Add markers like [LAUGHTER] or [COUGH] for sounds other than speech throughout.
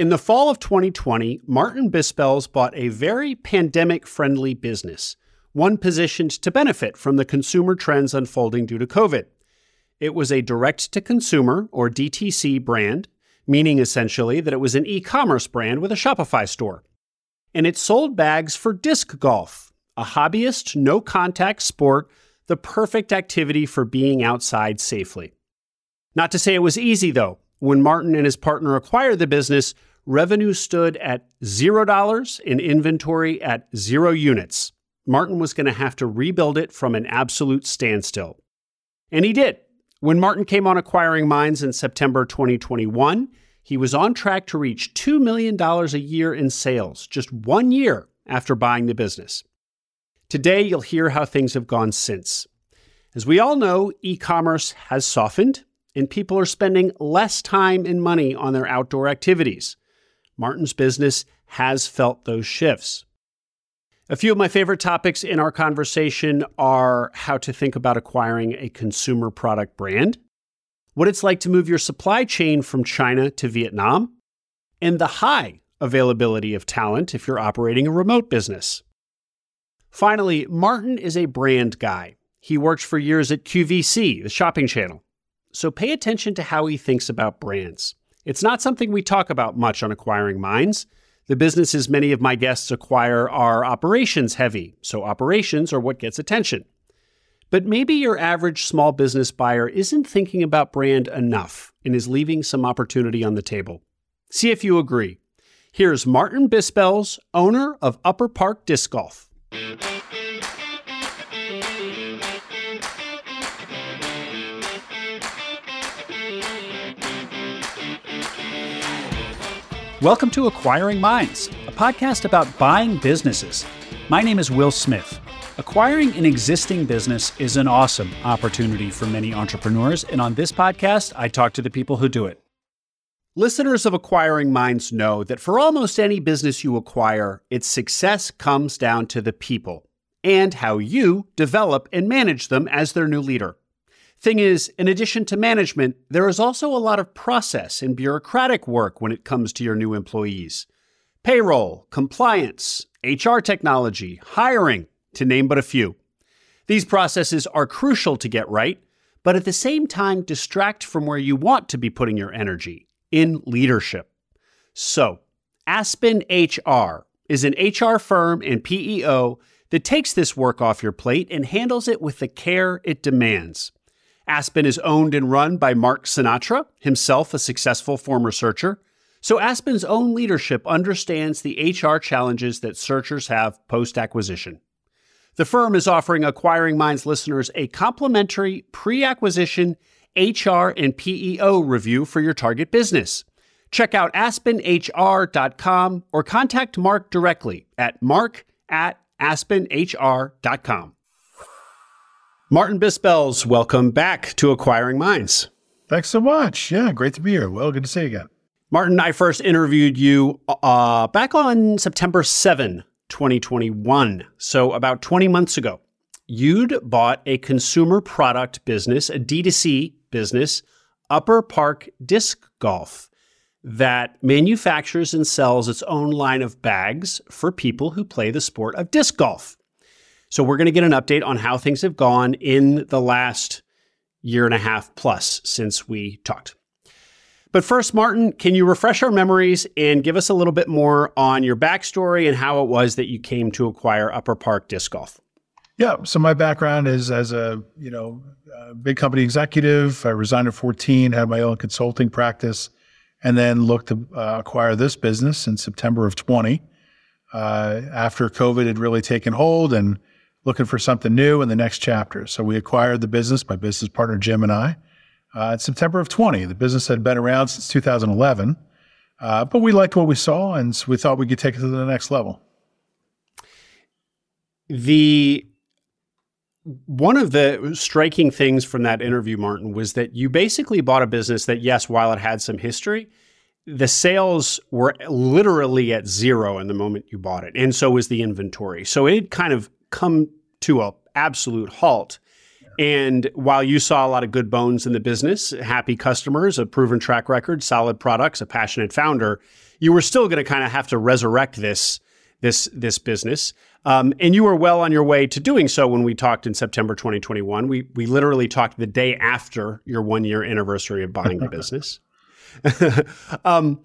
In the fall of 2020, Martin Bispels bought a very pandemic friendly business, one positioned to benefit from the consumer trends unfolding due to COVID. It was a direct to consumer, or DTC, brand, meaning essentially that it was an e commerce brand with a Shopify store. And it sold bags for disc golf, a hobbyist, no contact sport, the perfect activity for being outside safely. Not to say it was easy, though. When Martin and his partner acquired the business, revenue stood at $0 and inventory at zero units. Martin was going to have to rebuild it from an absolute standstill. And he did. When Martin came on Acquiring Minds in September 2021, he was on track to reach $2 million a year in sales just one year after buying the business. Today, you'll hear how things have gone since. As we all know, e commerce has softened, and people are spending less time and money on their outdoor activities. Martin's business has felt those shifts. A few of my favorite topics in our conversation are how to think about acquiring a consumer product brand, what it's like to move your supply chain from China to Vietnam, and the high availability of talent if you're operating a remote business. Finally, Martin is a brand guy. He worked for years at QVC, the shopping channel. So pay attention to how he thinks about brands. It's not something we talk about much on Acquiring Minds. The businesses many of my guests acquire are operations heavy, so operations are what gets attention. But maybe your average small business buyer isn't thinking about brand enough and is leaving some opportunity on the table. See if you agree. Here's Martin Bispels, owner of Upper Park Disc Golf. Welcome to Acquiring Minds, a podcast about buying businesses. My name is Will Smith. Acquiring an existing business is an awesome opportunity for many entrepreneurs, and on this podcast, I talk to the people who do it. Listeners of Acquiring Minds know that for almost any business you acquire, its success comes down to the people and how you develop and manage them as their new leader. Thing is, in addition to management, there is also a lot of process and bureaucratic work when it comes to your new employees. Payroll, compliance, HR technology, hiring, to name but a few. These processes are crucial to get right, but at the same time distract from where you want to be putting your energy in leadership. So, Aspen HR is an HR firm and PEO that takes this work off your plate and handles it with the care it demands. Aspen is owned and run by Mark Sinatra, himself a successful former searcher. So Aspen's own leadership understands the HR challenges that searchers have post acquisition. The firm is offering Acquiring Minds listeners a complimentary pre acquisition HR and PEO review for your target business. Check out aspenhr.com or contact Mark directly at mark at aspenhr.com. Martin Bispels, welcome back to Acquiring Minds. Thanks so much. Yeah, great to be here. Well, good to see you again. Martin, I first interviewed you uh, back on September 7, 2021. So about 20 months ago. You'd bought a consumer product business, a D2C business, Upper Park Disc Golf, that manufactures and sells its own line of bags for people who play the sport of disc golf. So we're going to get an update on how things have gone in the last year and a half plus since we talked. But first, Martin, can you refresh our memories and give us a little bit more on your backstory and how it was that you came to acquire Upper Park Disc Golf? Yeah. So my background is as a you know a big company executive. I resigned at 14, had my own consulting practice, and then looked to uh, acquire this business in September of 20. Uh, after COVID had really taken hold and looking for something new in the next chapter. So we acquired the business, my business partner Jim and I, uh, in September of 20. The business had been around since 2011, uh, but we liked what we saw, and so we thought we could take it to the next level. The one of the striking things from that interview, Martin, was that you basically bought a business that, yes, while it had some history, the sales were literally at zero in the moment you bought it, and so was the inventory. So it kind of come to a absolute halt. And while you saw a lot of good bones in the business, happy customers, a proven track record, solid products, a passionate founder, you were still going to kind of have to resurrect this this this business. Um, and you were well on your way to doing so when we talked in September 2021. We we literally talked the day after your one year anniversary of buying the [LAUGHS] business. [LAUGHS] um,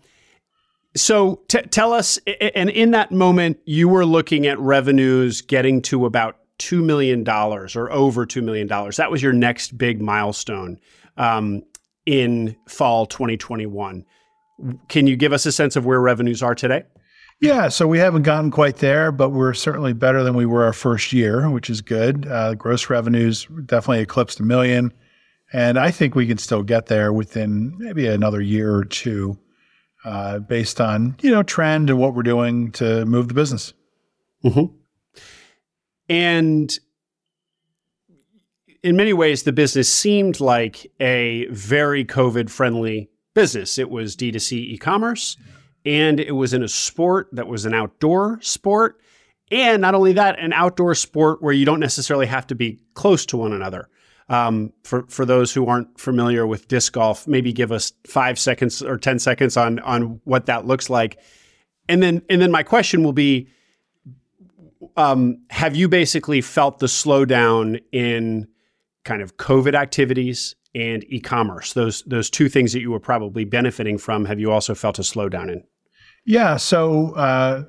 so t- tell us, and in that moment, you were looking at revenues getting to about $2 million or over $2 million. That was your next big milestone um, in fall 2021. Can you give us a sense of where revenues are today? Yeah, so we haven't gotten quite there, but we're certainly better than we were our first year, which is good. Uh, gross revenues definitely eclipsed a million. And I think we can still get there within maybe another year or two, uh, based on you know trend and what we're doing to move the business. Mm-hmm. And in many ways, the business seemed like a very COVID friendly business. It was D2C e commerce, and it was in a sport that was an outdoor sport. And not only that, an outdoor sport where you don't necessarily have to be close to one another. Um, for for those who aren't familiar with disc golf, maybe give us five seconds or ten seconds on on what that looks like, and then and then my question will be: um, have you basically felt the slowdown in kind of COVID activities and e-commerce? Those those two things that you were probably benefiting from. Have you also felt a slowdown in? Yeah. So uh,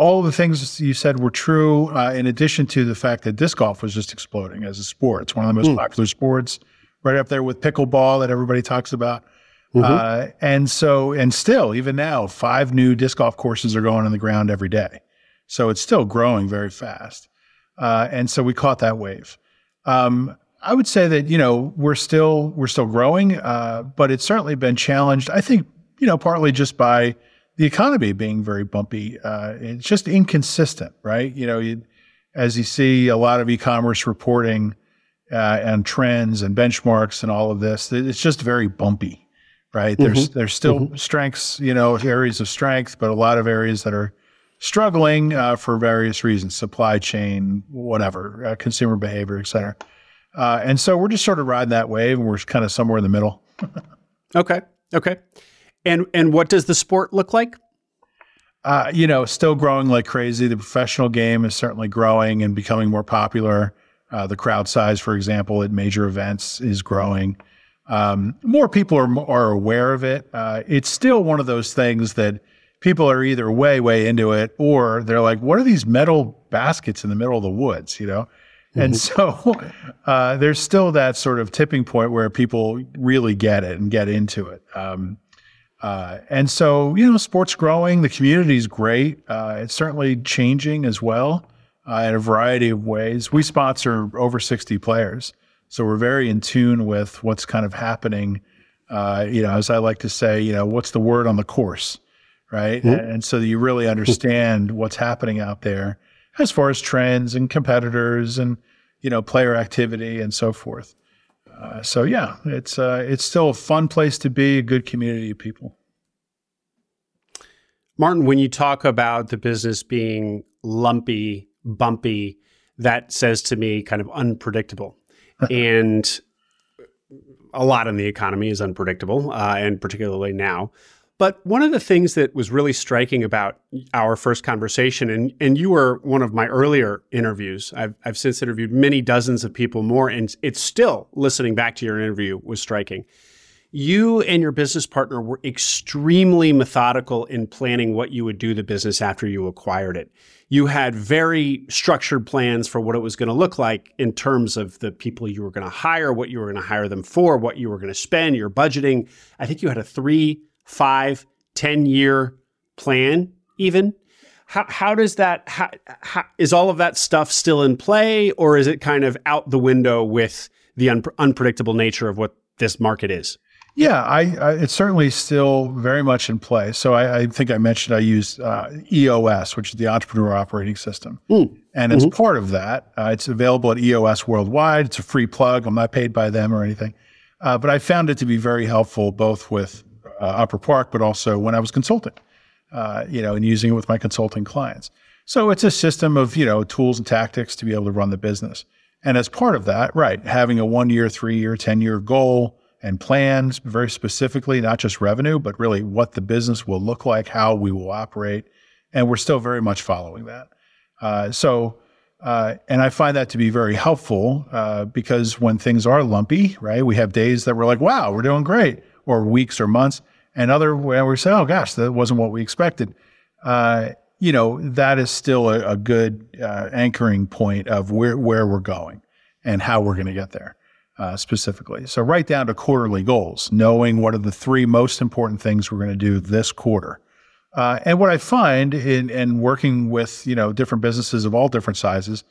all the things you said were true. Uh, in addition to the fact that disc golf was just exploding as a sport, it's one of the most mm. popular sports, right up there with pickleball that everybody talks about. Mm-hmm. Uh, and so, and still, even now, five new disc golf courses are going on the ground every day. So it's still growing very fast. Uh, and so we caught that wave. Um, I would say that you know we're still we're still growing, uh, but it's certainly been challenged. I think you know partly just by the economy being very bumpy. Uh, it's just inconsistent, right? You know, you, as you see a lot of e-commerce reporting uh, and trends and benchmarks and all of this, it's just very bumpy, right? Mm-hmm. There's there's still mm-hmm. strengths, you know, areas of strength, but a lot of areas that are struggling uh, for various reasons, supply chain, whatever, uh, consumer behavior, et cetera. Uh, and so we're just sort of riding that wave and we're kind of somewhere in the middle. [LAUGHS] okay. Okay. And, and what does the sport look like? Uh, you know, still growing like crazy. The professional game is certainly growing and becoming more popular. Uh, the crowd size, for example, at major events is growing. Um, more people are, are aware of it. Uh, it's still one of those things that people are either way, way into it or they're like, what are these metal baskets in the middle of the woods, you know? Mm-hmm. And so uh, there's still that sort of tipping point where people really get it and get into it. Um, uh, and so, you know, sports growing, the community is great. Uh, it's certainly changing as well uh, in a variety of ways. We sponsor over 60 players. So we're very in tune with what's kind of happening. Uh, you know, as I like to say, you know, what's the word on the course? right? Mm-hmm. And so you really understand what's happening out there as far as trends and competitors and you know player activity and so forth. Uh, so yeah, it's uh, it's still a fun place to be, a good community of people. Martin, when you talk about the business being lumpy, bumpy, that says to me kind of unpredictable, [LAUGHS] and a lot in the economy is unpredictable, uh, and particularly now. But one of the things that was really striking about our first conversation, and, and you were one of my earlier interviews, I've, I've since interviewed many dozens of people more, and it's still listening back to your interview was striking. You and your business partner were extremely methodical in planning what you would do the business after you acquired it. You had very structured plans for what it was going to look like in terms of the people you were going to hire, what you were going to hire them for, what you were going to spend, your budgeting. I think you had a three five, 10 year plan, even? How, how does that, how, how, is all of that stuff still in play or is it kind of out the window with the un- unpredictable nature of what this market is? Yeah, I, I, it's certainly still very much in play. So I, I think I mentioned I use uh, EOS, which is the Entrepreneur Operating System, mm. and as mm-hmm. part of that, uh, it's available at EOS worldwide. It's a free plug. I'm not paid by them or anything, uh, but I found it to be very helpful both with Upper Park, but also when I was consulting, uh, you know, and using it with my consulting clients. So it's a system of, you know, tools and tactics to be able to run the business. And as part of that, right, having a one year, three year, 10 year goal and plans very specifically, not just revenue, but really what the business will look like, how we will operate. And we're still very much following that. Uh, so, uh, and I find that to be very helpful uh, because when things are lumpy, right, we have days that we're like, wow, we're doing great, or weeks or months, and other where we say, oh gosh, that wasn't what we expected. Uh, you know, that is still a, a good uh, anchoring point of where, where we're going and how we're going to get there uh, specifically. So, right down to quarterly goals, knowing what are the three most important things we're going to do this quarter. Uh, and what I find in, in working with you know different businesses of all different sizes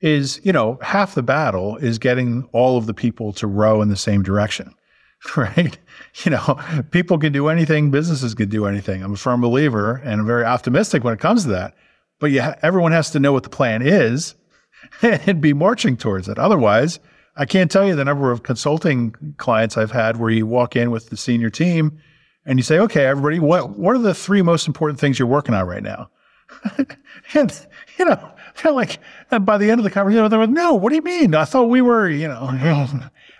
is you know half the battle is getting all of the people to row in the same direction, [LAUGHS] right? You know, people can do anything, businesses can do anything. I'm a firm believer, and I'm very optimistic when it comes to that. But yeah, everyone has to know what the plan is [LAUGHS] and be marching towards it. Otherwise, I can't tell you the number of consulting clients I've had where you walk in with the senior team and you say, okay, everybody, what, what are the three most important things you're working on right now? [LAUGHS] and, you know, they're like, and by the end of the conversation, they're like, no, what do you mean? I thought we were, you know,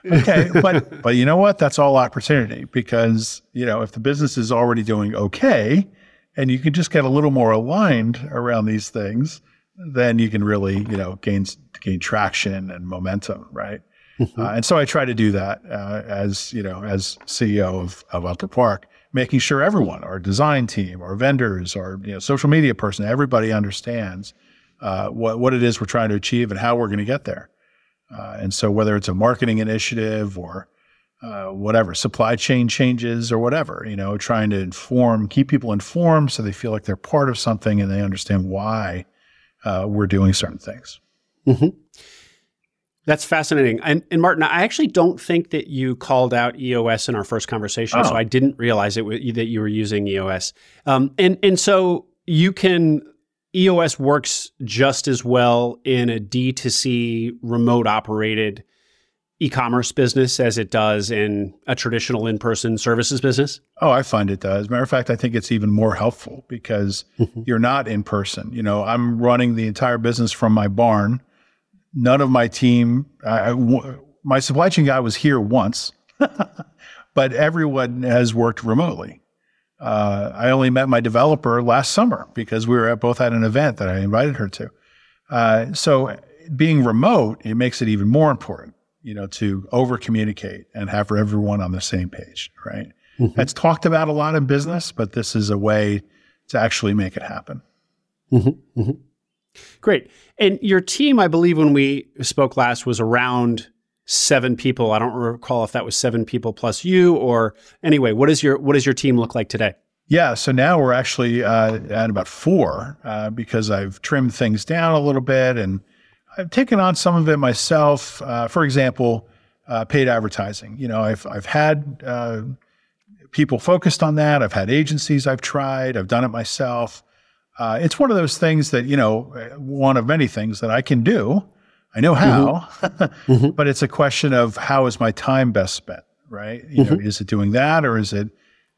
okay. But, [LAUGHS] but you know what? That's all opportunity because, you know, if the business is already doing okay and you can just get a little more aligned around these things, then you can really, you know, gain, gain traction and momentum, right? Mm-hmm. Uh, and so I try to do that uh, as you know, as CEO of of Upper Park, making sure everyone, our design team, our vendors, our you know, social media person, everybody understands uh, what what it is we're trying to achieve and how we're going to get there. Uh, and so whether it's a marketing initiative or uh, whatever supply chain changes or whatever, you know, trying to inform, keep people informed so they feel like they're part of something and they understand why uh, we're doing certain things. Mm-hmm. That's fascinating. And, and, Martin, I actually don't think that you called out EOS in our first conversation, oh. so I didn't realize it w- that you were using EOS. Um, and and so you can EOS works just as well in a D2C remote operated e-commerce business as it does in a traditional in-person services business? Oh, I find it does. Matter of fact, I think it's even more helpful because mm-hmm. you're not in person. You know, I'm running the entire business from my barn none of my team, my supply chain guy was here once, [LAUGHS] but everyone has worked remotely. Uh, I only met my developer last summer because we were at, both at an event that I invited her to. Uh, so being remote, it makes it even more important, you know, to over communicate and have everyone on the same page, right? Mm-hmm. That's talked about a lot in business, but this is a way to actually make it happen. Mm-hmm. Mm-hmm. Great. And your team, I believe, when we spoke last, was around seven people. I don't recall if that was seven people plus you, or anyway. What is your what does your team look like today? Yeah, so now we're actually uh, at about four uh, because I've trimmed things down a little bit and I've taken on some of it myself. Uh, for example, uh, paid advertising. You know, I've I've had uh, people focused on that. I've had agencies I've tried. I've done it myself. Uh, it's one of those things that, you know, one of many things that I can do. I know how, mm-hmm. mm-hmm. [LAUGHS] but it's a question of how is my time best spent, right? You mm-hmm. know, is it doing that or is it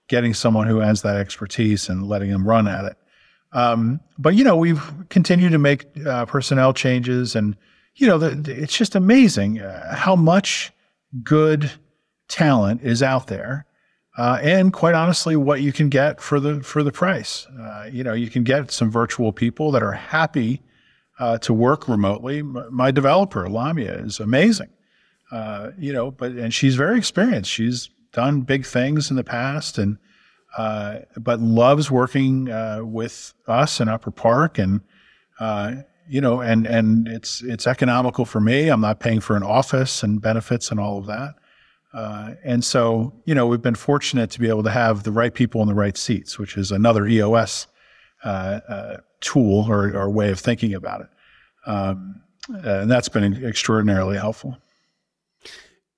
getting someone who has that expertise and letting them run at it? Um, but you know, we've continued to make uh, personnel changes, and you know, the, the, it's just amazing uh, how much good talent is out there uh, and quite honestly, what you can get for the for the price. Uh, you know, you can get some virtual people that are happy uh, to work remotely. My developer Lamia is amazing. Uh, you know, but and she's very experienced. She's done big things in the past, and uh, but loves working uh, with us in Upper Park, and you know, and and it's it's economical for me. I'm not paying for an office and benefits and all of that. Uh, and so, you know, we've been fortunate to be able to have the right people in the right seats, which is another EOS uh, uh, tool or, or, way of thinking about it. Um, and that's been extraordinarily helpful.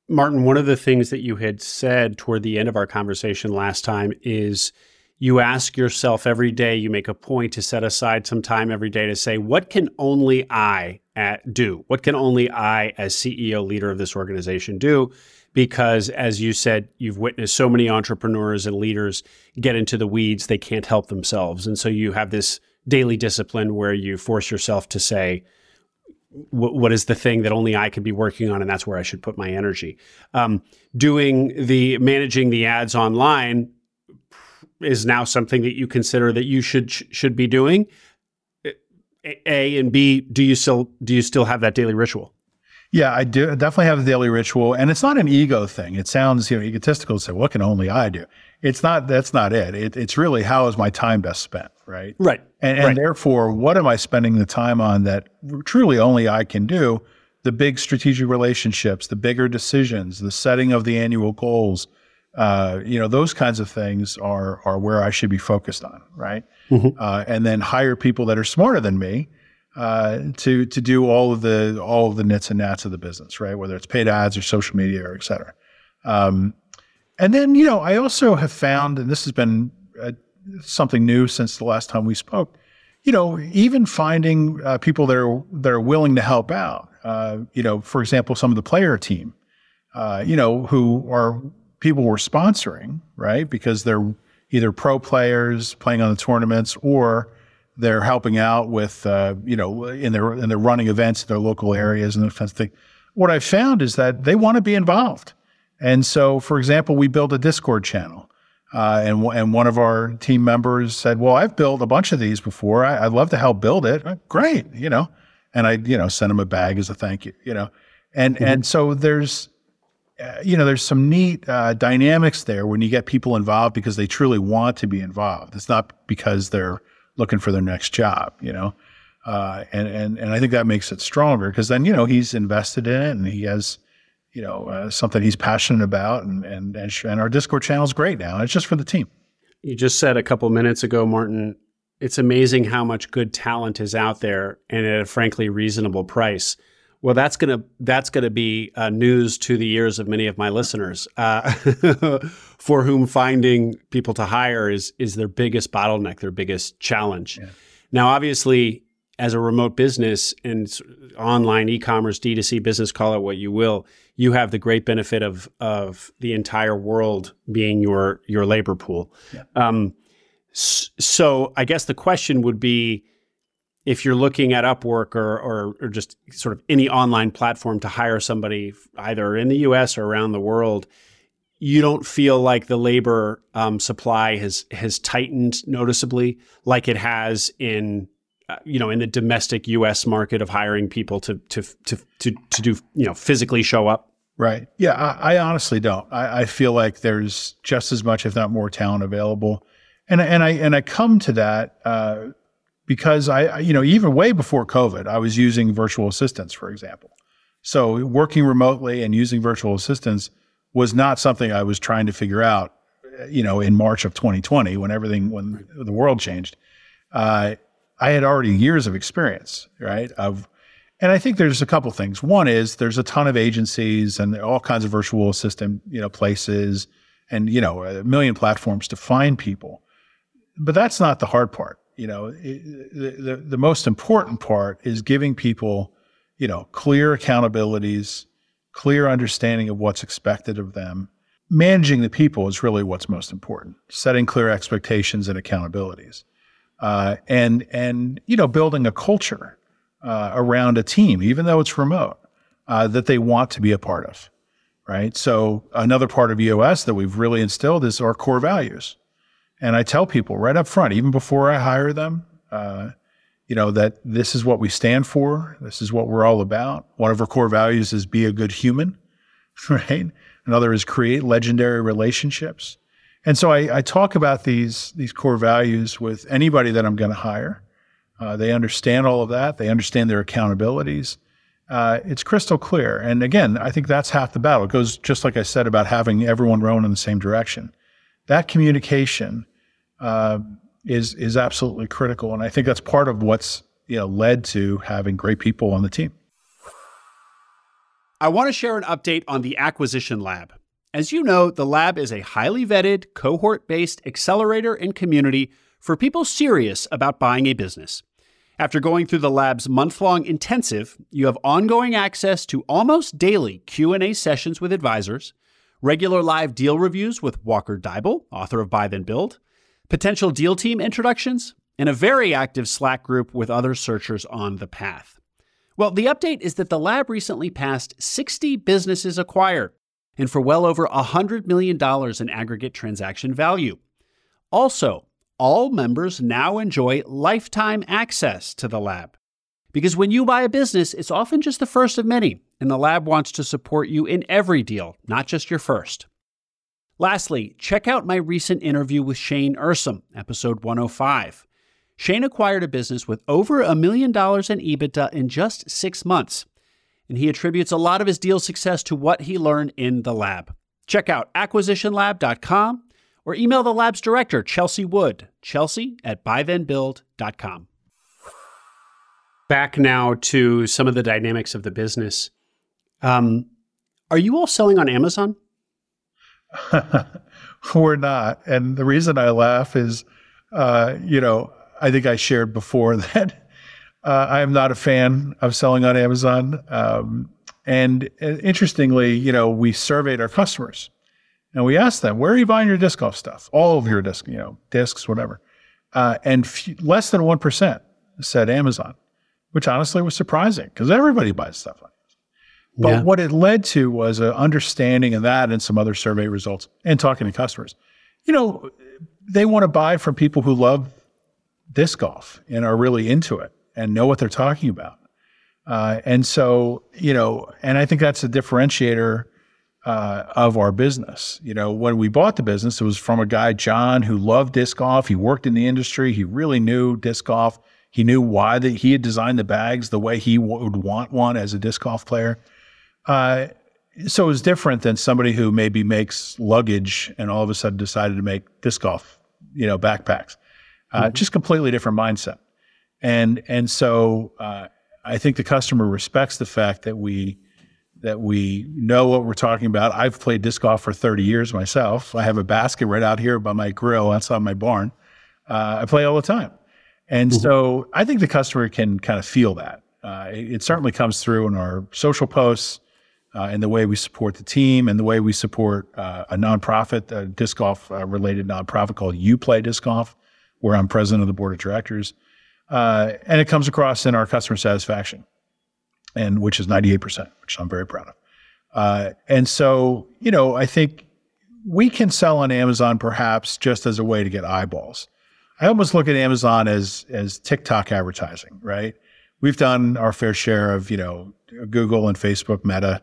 Martin, one of the things that you had said toward the end of our conversation last time is you ask yourself every day, you make a point to set aside some time every day to say, what can only I at, do? What can only I, as CEO, leader of this organization, do? because as you said you've witnessed so many entrepreneurs and leaders get into the weeds they can't help themselves and so you have this daily discipline where you force yourself to say what is the thing that only I can be working on, and that's where I should put my energy. Um, doing the managing the ads online is now something that you consider that you should should be doing. A and B, do you still do you still have that daily ritual? Yeah, I do I definitely have a daily ritual, and it's not an ego thing. It sounds you know egotistical to say, "What can only I do?" It's not. That's not it. it it's really how is my time best spent, right? Right. And, and right. therefore, what am I spending the time on that truly only I can do? The big strategic relationships, the bigger decisions, the setting of the annual goals, uh, you know, those kinds of things are are where I should be focused on, right? Mm-hmm. Uh, and then hire people that are smarter than me uh, to to do all of the all of the nits and nats of the business, right? Whether it's paid ads or social media or et cetera. Um, and then you know, I also have found, and this has been uh, something new since the last time we spoke. You know, even finding uh, people that are that are willing to help out. Uh, you know, for example, some of the player team. you know, who are people we're sponsoring, right? Because they're either pro players playing on the tournaments or they're helping out with, uh, you know, in their in their running events in their local areas and that kind of thing. What I've found is that they want to be involved, and so, for example, we built a Discord channel, uh, and and one of our team members said, "Well, I've built a bunch of these before. I, would love to help build it. Great, you know." And I, you know, sent him a bag as a thank you, you know, and mm-hmm. and so there's uh, you know, there's some neat uh, dynamics there when you get people involved because they truly want to be involved. It's not because they're looking for their next job, you know. Uh, and and and I think that makes it stronger because then you know he's invested in it and he has you know uh, something he's passionate about and and and, and our Discord channel is great now. It's just for the team. You just said a couple minutes ago, Martin. It's amazing how much good talent is out there and at a frankly reasonable price. Well, that's gonna that's gonna be uh, news to the ears of many of my listeners, uh, [LAUGHS] for whom finding people to hire is is their biggest bottleneck, their biggest challenge. Yeah. Now, obviously, as a remote business and online e-commerce, D2C business, call it what you will, you have the great benefit of of the entire world being your your labor pool. Yeah. Um, so, I guess the question would be if you're looking at Upwork or, or, or just sort of any online platform to hire somebody either in the U.S. or around the world, you don't feel like the labor um, supply has has tightened noticeably like it has in you know in the domestic U.S. market of hiring people to to to to to do you know physically show up. Right. Yeah. I, I honestly don't. I, I, feel like there's just as much, if not more, talent available, and and I and I come to that. Uh, because I, you know, even way before COVID, I was using virtual assistants, for example. So working remotely and using virtual assistants was not something I was trying to figure out, you know, in March of 2020 when everything, when the world changed. Uh, I had already years of experience, right? Of, and I think there's a couple things. One is there's a ton of agencies and all kinds of virtual assistant, you know, places and, you know, a million platforms to find people. But that's not the hard part you know, it, the, the most important part is giving people, you know, clear accountabilities, clear understanding of what's expected of them. Managing the people is really what's most important. Setting clear expectations and accountabilities, uh, and and you know, building a culture uh, around a team, even though it's remote, uh, that they want to be a part of. Right. So another part of EOS that we've really instilled is our core values. And I tell people right up front, even before I hire them, uh, you know, that this is what we stand for. This is what we're all about. One of our core values is be a good human, [LAUGHS] right? Another is create legendary relationships. And so I, I talk about these, these core values with anybody that I'm going to hire. Uh, they understand all of that. They understand their accountabilities. Uh, it's crystal clear. And again, I think that's half the battle. It goes just like I said about having everyone rowing in the same direction that communication uh, is is absolutely critical, and I think that's part of what's you know led to having great people on the team. I want to share an update on the Acquisition Lab. As you know, the lab is a highly vetted, cohort based accelerator and community for people serious about buying a business. After going through the lab's month-long intensive, you have ongoing access to almost daily Q&A sessions with advisors, regular live deal reviews with Walker Deibel, author of Buy Then Build, potential deal team introductions, and a very active Slack group with other searchers on the path. Well, the update is that the lab recently passed 60 businesses acquired and for well over $100 million in aggregate transaction value. Also, all members now enjoy lifetime access to the lab. Because when you buy a business, it's often just the first of many, and the lab wants to support you in every deal, not just your first. Lastly, check out my recent interview with Shane Ursum, episode 105. Shane acquired a business with over a million dollars in EBITDA in just six months, and he attributes a lot of his deal success to what he learned in the lab. Check out acquisitionlab.com or email the lab's director, Chelsea Wood, chelsea at buythenbuild.com. Back now to some of the dynamics of the business. Um, are you all selling on Amazon? [LAUGHS] We're not. And the reason I laugh is, uh, you know, I think I shared before [LAUGHS] that uh, I am not a fan of selling on Amazon. Um, and uh, interestingly, you know, we surveyed our customers and we asked them, where are you buying your disc golf stuff? All of your disc, you know, discs, whatever. Uh, and f- less than 1% said Amazon, which honestly was surprising because everybody buys stuff on Amazon. But yeah. what it led to was an understanding of that and some other survey results and talking to customers. You know, they want to buy from people who love disc golf and are really into it and know what they're talking about. Uh, and so, you know, and I think that's a differentiator uh, of our business. You know, when we bought the business, it was from a guy, John, who loved disc golf. He worked in the industry. He really knew disc golf. He knew why that he had designed the bags the way he w- would want one as a disc golf player. Uh, so it was different than somebody who maybe makes luggage and all of a sudden decided to make disc golf, you know, backpacks. Uh, mm-hmm. Just completely different mindset. And and so uh, I think the customer respects the fact that we that we know what we're talking about. I've played disc golf for 30 years myself. I have a basket right out here by my grill outside my barn. Uh, I play all the time. And mm-hmm. so I think the customer can kind of feel that. Uh, it, it, certainly comes through in our social posts uh, and the way we support the team and the way we support uh, a nonprofit, a disc golf uh, related nonprofit called You Play Disc Golf, where I'm president of the board of directors. Uh, and it comes across in our customer satisfaction and which is 98%, which I'm very proud of. Uh, and so, you know, I think we can sell on Amazon perhaps just as a way to get eyeballs. I almost look at Amazon as as TikTok advertising, right? We've done our fair share of, you know, Google and Facebook Meta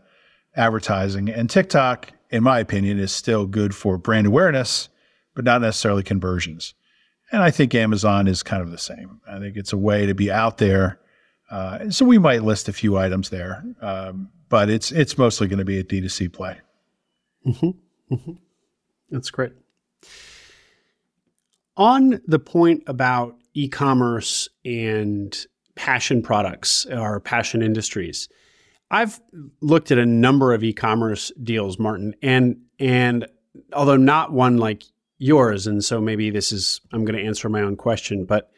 advertising, and TikTok, in my opinion, is still good for brand awareness, but not necessarily conversions. And I think Amazon is kind of the same. I think it's a way to be out there uh, so we might list a few items there, um, but it's it's mostly going to be a D2C play. Mm-hmm. Mm-hmm. That's great. On the point about e-commerce and passion products or passion industries, I've looked at a number of e-commerce deals, Martin, and and although not one like yours, and so maybe this is I'm going to answer my own question, but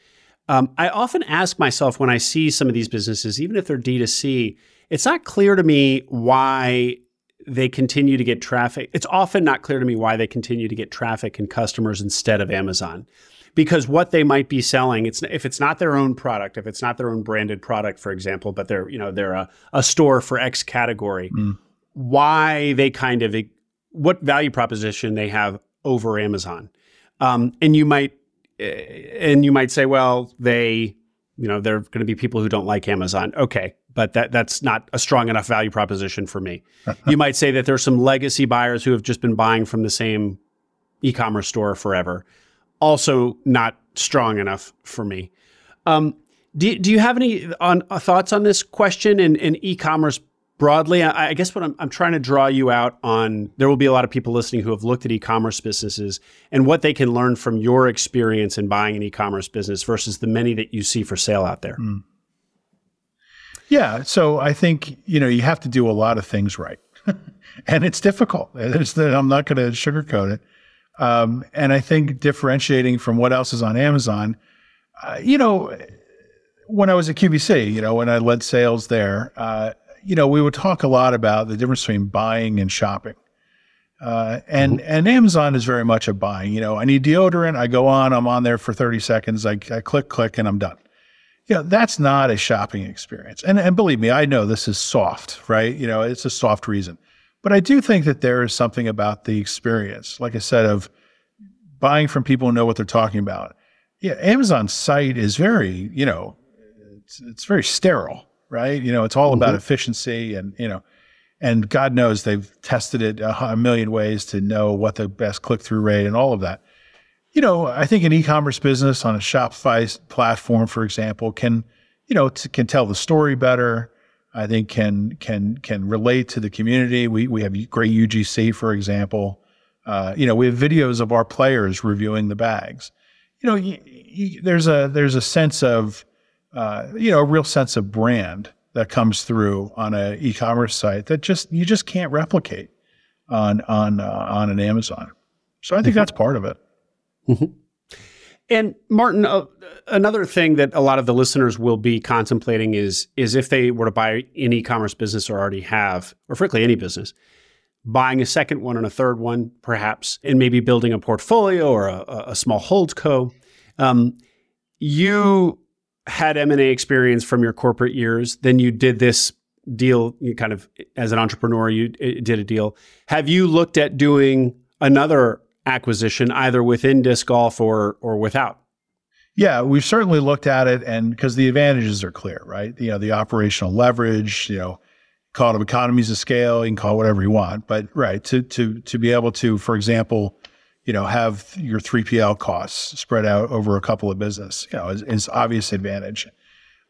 um, I often ask myself when I see some of these businesses, even if they're D2C, it's not clear to me why they continue to get traffic. It's often not clear to me why they continue to get traffic and customers instead of Amazon. Because what they might be selling, it's if it's not their own product, if it's not their own branded product, for example, but they're you know they're a, a store for X category, mm. why they kind of what value proposition they have over Amazon, um, and you might and you might say, well, they, you know, they're going to be people who don't like Amazon. Okay, but that that's not a strong enough value proposition for me. [LAUGHS] you might say that there's some legacy buyers who have just been buying from the same e-commerce store forever. Also, not strong enough for me. Um, do, do you have any on, uh, thoughts on this question in, in e-commerce broadly, I, I guess what I'm, I'm trying to draw you out on, there will be a lot of people listening who have looked at e-commerce businesses and what they can learn from your experience in buying an e-commerce business versus the many that you see for sale out there. Mm. Yeah, so I think you know you have to do a lot of things right, [LAUGHS] and it's difficult. It's the, I'm not going to sugarcoat it. Um, and I think differentiating from what else is on Amazon, uh, you know, when I was at QVC, you know, when I led sales there, uh, you know, we would talk a lot about the difference between buying and shopping. Uh, and mm-hmm. and Amazon is very much a buying. You know, I need deodorant. I go on. I'm on there for 30 seconds. I, I click, click, and I'm done. you know, that's not a shopping experience. And, and believe me, I know this is soft, right? You know, it's a soft reason. But I do think that there is something about the experience, like I said, of buying from people who know what they're talking about. Yeah, Amazon's site is very, you know, it's, it's very sterile, right? You know, it's all mm-hmm. about efficiency and, you know, and God knows they've tested it a, a million ways to know what the best click through rate and all of that you know, I think an e-commerce business on a Shopify platform, for example, can, you know, t- can tell the story better. I think can can can relate to the community. We we have great UGC, for example. Uh, you know, we have videos of our players reviewing the bags. You know, y- y- there's a there's a sense of, uh, you know, a real sense of brand that comes through on an e-commerce site that just you just can't replicate on on uh, on an Amazon. So I think mm-hmm. that's part of it. Mm-hmm. And Martin, uh, another thing that a lot of the listeners will be contemplating is is if they were to buy an e-commerce business or already have, or frankly any business, buying a second one and a third one, perhaps, and maybe building a portfolio or a, a small hold co. Um, you had M and A experience from your corporate years. Then you did this deal. You kind of as an entrepreneur, you uh, did a deal. Have you looked at doing another acquisition, either within disc golf or or without? Yeah, we've certainly looked at it, and because the advantages are clear, right? You know, the operational leverage, you know, call it economies of scale, you can call it whatever you want, but right to to to be able to, for example, you know, have your 3PL costs spread out over a couple of business, you know, is, is obvious advantage.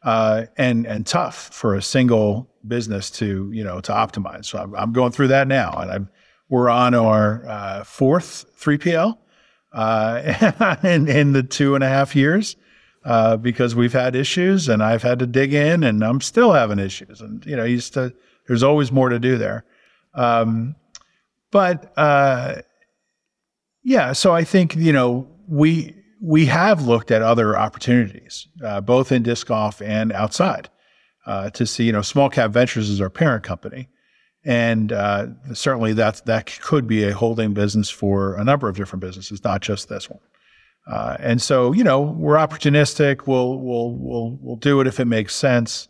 Uh, and and tough for a single business to you know to optimize. So I'm, I'm going through that now, and I'm we're on our uh, fourth 3PL uh, [LAUGHS] in, in the two and a half years uh, because we've had issues and I've had to dig in and I'm still having issues. And, you know, used to, there's always more to do there. Um, but uh, yeah, so I think, you know, we, we have looked at other opportunities, uh, both in disc golf and outside, uh, to see, you know, Small Cap Ventures is our parent company. And uh, certainly that that could be a holding business for a number of different businesses, not just this one. Uh, and so, you know, we're opportunistic. We'll we'll we'll we'll do it if it makes sense.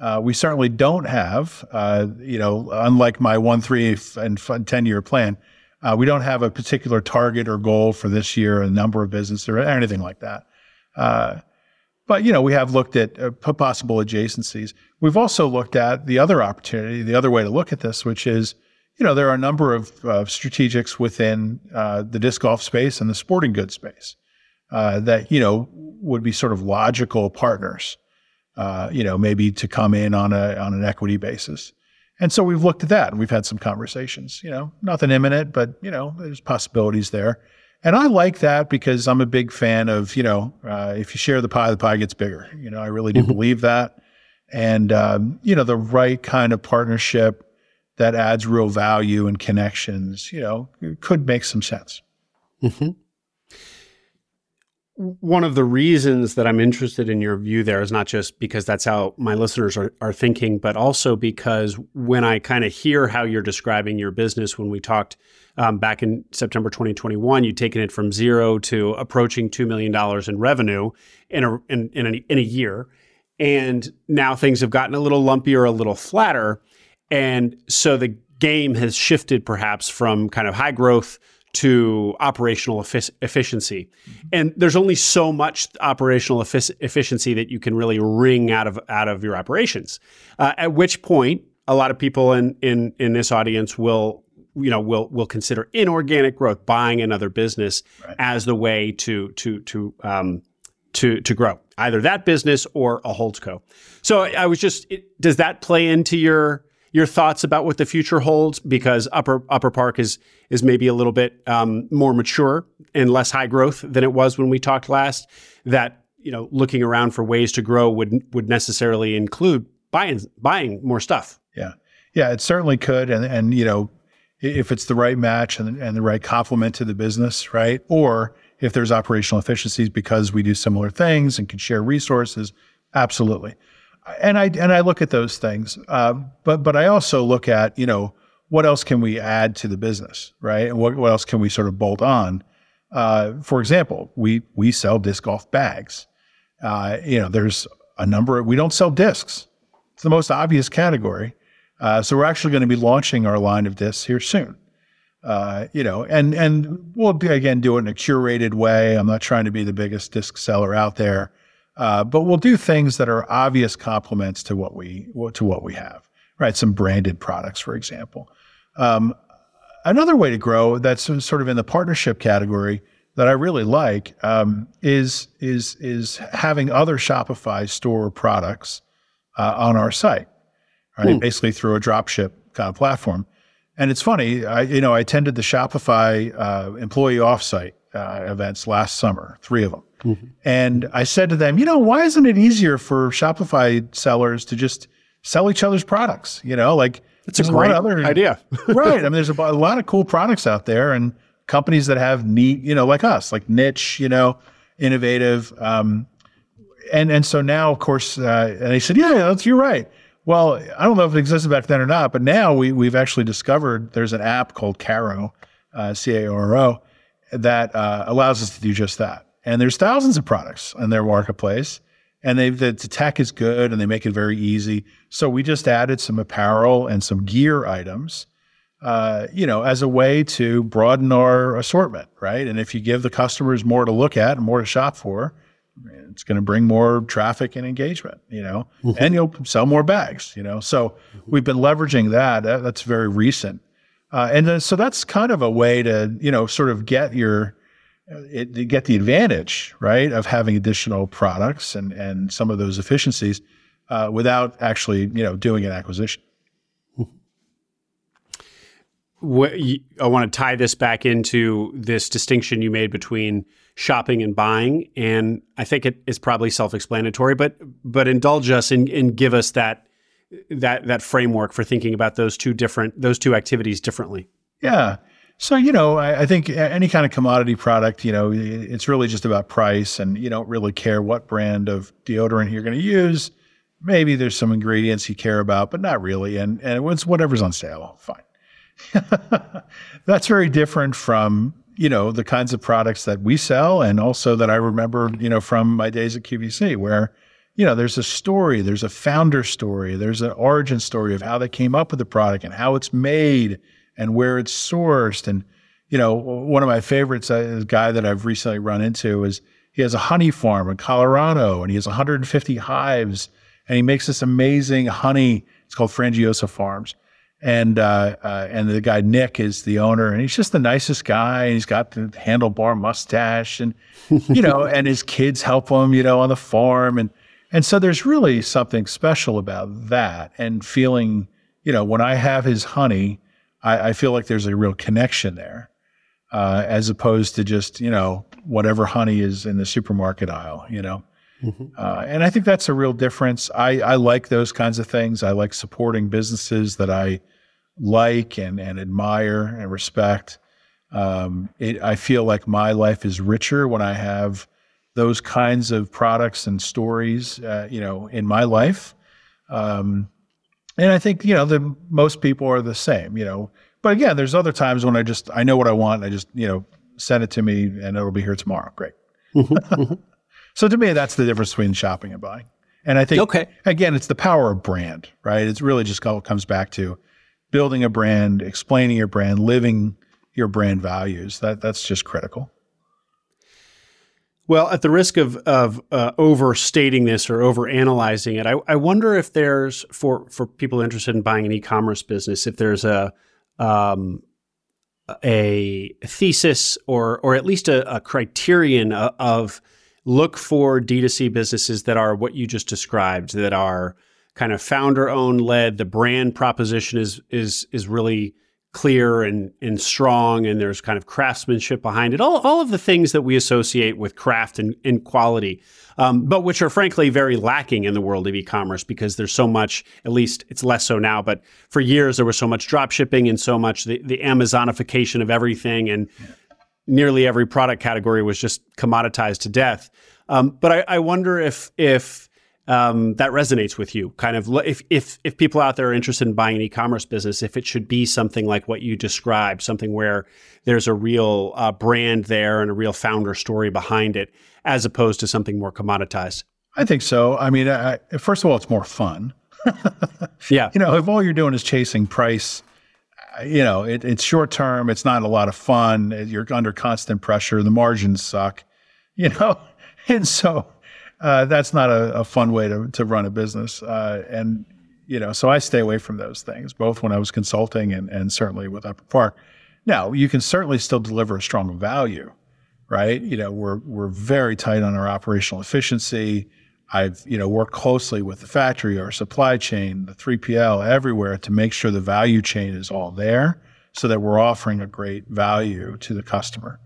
Uh, we certainly don't have, uh, you know, unlike my one, three, and ten year plan, uh, we don't have a particular target or goal for this year, a number of business or anything like that. Uh, but you know, we have looked at uh, possible adjacencies. We've also looked at the other opportunity, the other way to look at this, which is, you know, there are a number of strategics within uh, the disc golf space and the sporting goods space uh, that you know would be sort of logical partners. Uh, you know, maybe to come in on a on an equity basis. And so we've looked at that and we've had some conversations. You know, nothing imminent, but you know, there's possibilities there. And I like that because I'm a big fan of, you know, uh, if you share the pie, the pie gets bigger. You know, I really do mm-hmm. believe that. And, um, you know, the right kind of partnership that adds real value and connections, you know, could make some sense. Mm-hmm one of the reasons that I'm interested in your view there is not just because that's how my listeners are, are thinking, but also because when I kind of hear how you're describing your business, when we talked um, back in September 2021, you'd taken it from zero to approaching $2 million in revenue in a, in, in, a, in a year. And now things have gotten a little lumpier, a little flatter. And so the game has shifted perhaps from kind of high growth to operational efficiency. And there's only so much operational efficiency that you can really wring out of out of your operations. Uh, at which point, a lot of people in in in this audience will you know will will consider inorganic growth, buying another business right. as the way to to to um, to to grow either that business or a holdco. So I was just, it, does that play into your your thoughts about what the future holds because Upper Upper Park is is maybe a little bit um, more mature and less high growth than it was when we talked last. That you know, looking around for ways to grow would would necessarily include buying buying more stuff. Yeah, yeah, it certainly could, and and you know, if it's the right match and, and the right complement to the business, right, or if there's operational efficiencies because we do similar things and can share resources, absolutely and I and I look at those things, uh, but but I also look at you know what else can we add to the business, right? And what what else can we sort of bolt on? Uh, for example, we we sell disc golf bags. Uh, you know, there's a number of, we don't sell discs. It's the most obvious category. Uh, so we're actually going to be launching our line of discs here soon. Uh, you know, and and we'll again do it in a curated way. I'm not trying to be the biggest disc seller out there, uh, but we'll do things that are obvious complements to what we to what we have. Right, some branded products, for example. Um, another way to grow that's sort of in the partnership category that I really like um, is is is having other Shopify store products uh, on our site, right? Hmm. Basically through a dropship kind of platform. And it's funny, I you know I attended the Shopify uh, employee offsite uh, events last summer, three of them, mm-hmm. and I said to them, you know, why isn't it easier for Shopify sellers to just sell each other's products? You know, like it's a great other, idea, [LAUGHS] right? I mean, there's a, a lot of cool products out there, and companies that have neat, you know, like us, like niche, you know, innovative. Um, and and so now, of course, uh, and they said, yeah, that's you're right. Well, I don't know if it existed back then or not, but now we we've actually discovered there's an app called Carro, uh, C A R O, that uh, allows us to do just that. And there's thousands of products in their marketplace, and they the, the tech is good and they make it very easy. So we just added some apparel and some gear items. Uh, you know, as a way to broaden our assortment, right? And if you give the customers more to look at and more to shop for, it's going to bring more traffic and engagement, you know, mm-hmm. and you'll sell more bags, you know. So mm-hmm. we've been leveraging that. That's very recent. Uh, and then, so that's kind of a way to, you know, sort of get your, it, get the advantage, right, of having additional products and, and some of those efficiencies uh, without actually, you know, doing an acquisition. I want to tie this back into this distinction you made between shopping and buying, and I think it is probably self-explanatory. But but indulge us and, and give us that that that framework for thinking about those two different those two activities differently. Yeah. So you know, I, I think any kind of commodity product, you know, it's really just about price, and you don't really care what brand of deodorant you're going to use. Maybe there's some ingredients you care about, but not really. And and it's whatever's on sale, fine. [LAUGHS] That's very different from you know the kinds of products that we sell, and also that I remember you know from my days at QVC, where you know there's a story, there's a founder story, there's an origin story of how they came up with the product and how it's made and where it's sourced. And you know one of my favorites, uh, a guy that I've recently run into, is he has a honey farm in Colorado, and he has 150 hives, and he makes this amazing honey. It's called Frangiosa Farms and uh, uh, and the guy Nick is the owner, and he's just the nicest guy. And he's got the handlebar mustache, and you know, [LAUGHS] and his kids help him, you know, on the farm, and and so there's really something special about that, and feeling, you know, when I have his honey, I, I feel like there's a real connection there, uh, as opposed to just you know whatever honey is in the supermarket aisle, you know. Mm-hmm. Uh, and I think that's a real difference. I, I like those kinds of things. I like supporting businesses that I like and, and admire and respect. Um, it, I feel like my life is richer when I have those kinds of products and stories, uh, you know, in my life. Um, and I think you know the most people are the same, you know. But again, there's other times when I just I know what I want. I just you know send it to me and it'll be here tomorrow. Great. Mm-hmm, [LAUGHS] mm-hmm. so to me, that's the difference between shopping and buying. And I think okay. again, it's the power of brand, right? It's really just all comes back to building a brand, explaining your brand, living your brand values. That that's just critical. Well, at the risk of of uh, overstating this or overanalyzing it, I, I wonder if there's for for people interested in buying an e-commerce business, if there's a um, a thesis or or at least a, a criterion of, of look for D2C businesses that are what you just described, that are kind of founder owned led. The brand proposition is is is really clear and and strong, and there's kind of craftsmanship behind it. All all of the things that we associate with craft and, and quality, um, but which are frankly very lacking in the world of e-commerce because there's so much. At least it's less so now, but for years there was so much drop shipping and so much the, the Amazonification of everything and. Nearly every product category was just commoditized to death. Um, but I, I wonder if if um, that resonates with you. Kind of if if if people out there are interested in buying an e-commerce business, if it should be something like what you described, something where there's a real uh, brand there and a real founder story behind it, as opposed to something more commoditized. I think so. I mean, I, first of all, it's more fun. [LAUGHS] yeah. You know, if all you're doing is chasing price, you know, it, it's short term. It's not a lot of fun. You're under constant pressure. The margins suck, you know, [LAUGHS] and so uh, that's not a, a, fun way to to run a business. Uh, and you know, so I stay away from those things, both when I was consulting and and certainly with Upper Park. Now, you can certainly still deliver a strong value, right? You know, we're we're very tight on our operational efficiency. I've you know worked closely with the factory, our supply chain, the 3PL, everywhere to make sure the value chain is all there, so that we're offering a great value to the customer.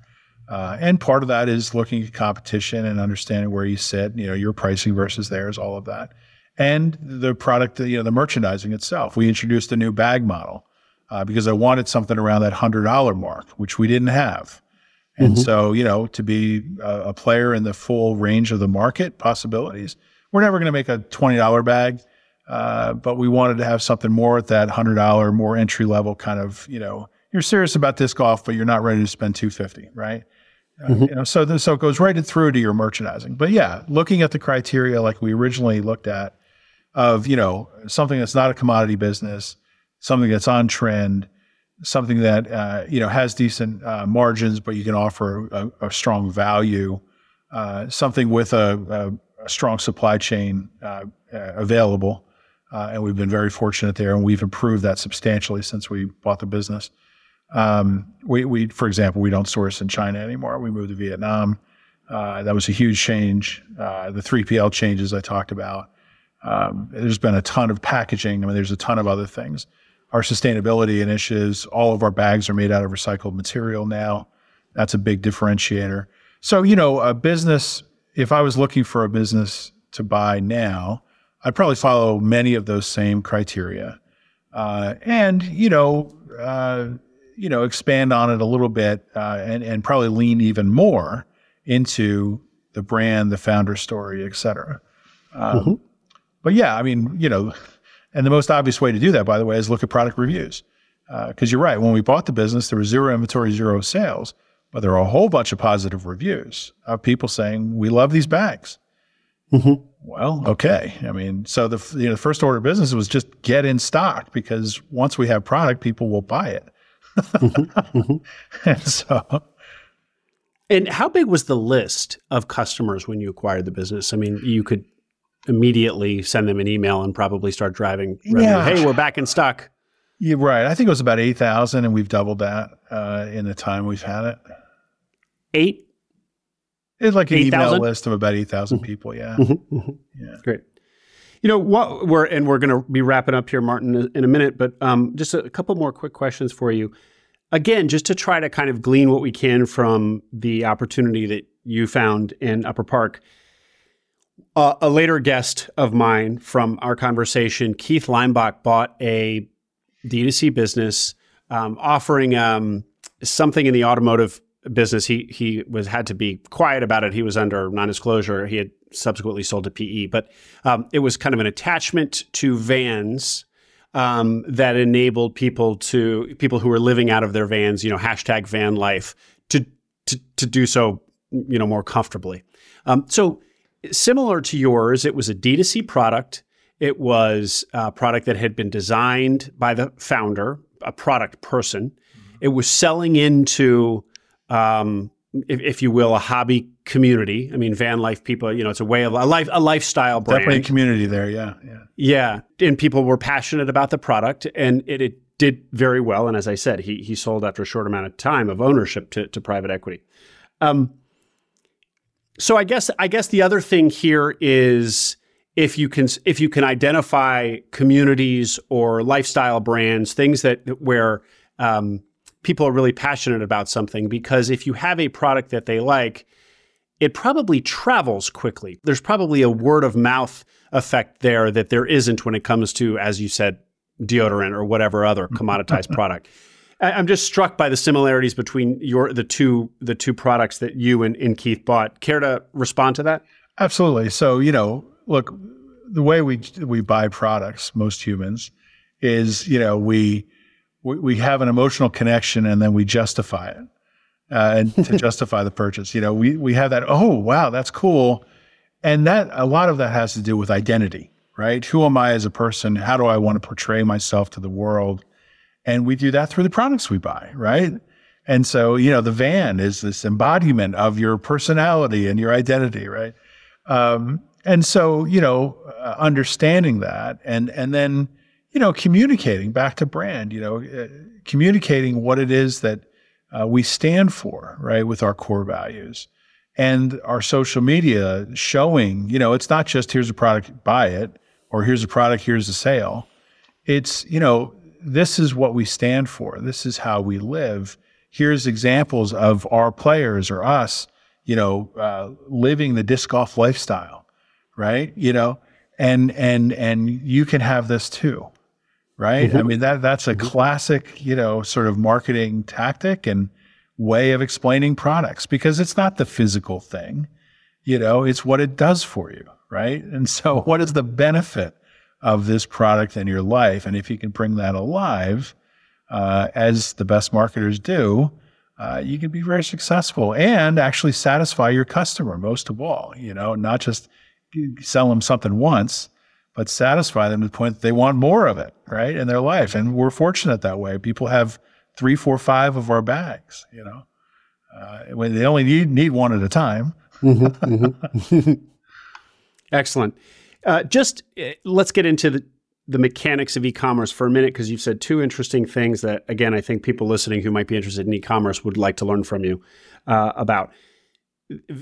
Uh, and part of that is looking at competition and understanding where you sit, you know, your pricing versus theirs, all of that, and the product, you know, the merchandising itself. We introduced a new bag model uh, because I wanted something around that hundred dollar mark, which we didn't have. And mm-hmm. so, you know, to be a, a, player in the full range of the market possibilities, we're never going to make a twenty dollar bag, uh, but we wanted to have something more at that hundred dollar, more entry level kind of. You know, you're serious about disc golf, but you're not ready to spend two fifty, right? Uh, mm-hmm. you know, so so it goes right through to your merchandising. But yeah, looking at the criteria like we originally looked at, of you know something that's not a commodity business something that's on trend, something that uh, you know has decent uh, margins, but you can offer a, a strong value, uh, something with a, a, a, strong supply chain uh, uh, available. Uh, and we've been very fortunate there, and we've improved that substantially since we bought the business. Um, we, we, for example, we don't source in China anymore. We moved to Vietnam. that was a huge change. the 3PL changes I talked about. Um, there's been a ton of packaging. I mean, there's a ton of other things our sustainability initiatives. All of our bags are made out of recycled material now. That's a big differentiator. So, you know, a business, if I was looking for a business to buy now, I'd probably follow many of those same criteria. Uh, and, you know, uh, you know, expand on it a little bit uh, and, and probably lean even more into the brand, the founder story, et cetera. Um, mm-hmm. But yeah, I mean, you know, and the most obvious way to do that, by the way, is look at product reviews. Because uh, you're right, when we bought the business, there was zero inventory, zero sales, but there are a whole bunch of positive reviews of people saying, "We love these bags." Mm-hmm. Well, okay. I mean, so the you know the first order of business was just get in stock because once we have product, people will buy it. Mm-hmm. mm-hmm. [LAUGHS] and so. And how big was the list of customers when you acquired the business? I mean, you could immediately send them an email and probably start driving. Yeah. Hey, we're back in stock. You're right. I think it was about 8,000 and we've doubled that uh, in the time we've had it. Eight? It's like an 8, email 000? list of about 8,000 mm-hmm. people. Yeah. Mm-hmm. Yeah. Great. You know what we're and we're going to be wrapping up here, Martin, in a minute. But um, just a, couple more quick questions for you. Again, just to try to kind of glean what we can from the opportunity that you found in Upper Park. Uh, a later guest of mine from our conversation, Keith Linebach, bought a D2C business um, offering um, something in the automotive business. He he was had to be quiet about it. He was under non-disclosure. He had subsequently sold to PE, but um, it was kind of an attachment to vans um, that enabled people to people who were living out of their vans, you know, hashtag van life, to to to do so, you know, more comfortably. Um, so similar to yours, it was a D2C product. It was a product that had been designed by the founder, a product person. Mm-hmm. It was selling into, um, if, if, you will, a hobby community. I mean, van life people. You know, it's a way of a life, a lifestyle brand. Definitely a community there. Yeah, yeah, yeah. And people were passionate about the product, and it, it did very well. And as I said, he he sold after a short amount of time of ownership to, to private equity. Um, so I guess I guess the other thing here is if you can if you can identify communities or lifestyle brands, things that where um, people are really passionate about something, because if you have a product that they like, it probably travels quickly. There's probably a word of mouth effect there that there isn't when it comes to, as you said, deodorant or whatever other [LAUGHS] commoditized product. I'm just struck by the similarities between your the two the two products that you and, and Keith bought. Care to respond to that? Absolutely. So you know, look, the way we we buy products, most humans, is you know we we, we have an emotional connection and then we justify it, uh, and to [LAUGHS] justify the purchase. You know, we we have that. Oh wow, that's cool. And that a lot of that has to do with identity, right? Who am I as a person? How do I want to portray myself to the world? And we do that through the products we buy, right? And so, you know, the van is this embodiment of your personality and your identity, right? Um, and so, you know, uh, understanding that and and then, you know, communicating back to brand, you know, uh, communicating what it is that uh, we stand for, right, with our core values and our social media showing, you know, it's not just here's a product, buy it, or here's a product, here's a sale. It's, you know, this is what we stand for. This is how we live. Here's examples of our players or us, you know, uh, living the disc golf lifestyle, right? You know, and and and you can have this too right? Mm-hmm. I mean that that's a mm-hmm. classic, you know, sort of marketing tactic and way of explaining products because it's not the physical thing, you know, it's what it does for you, right? And so [LAUGHS] what is the benefit of this product in your life? And if you can bring that alive, uh, as the best marketers do, uh, you can be very successful and actually satisfy your customer most of all, you know, not just sell them something once, but satisfy them to the point that they want more of it, right, in their life. And we're fortunate that way. People have three, four, five of our bags, you know, uh, when they only need, need one at a time. mm-hmm, [LAUGHS] mm-hmm. [LAUGHS] Excellent. Uh, just uh, let's get into the, the mechanics of e-commerce for a minute because you've said two interesting things that again i think people listening who might be interested in e-commerce would like to learn from you uh, about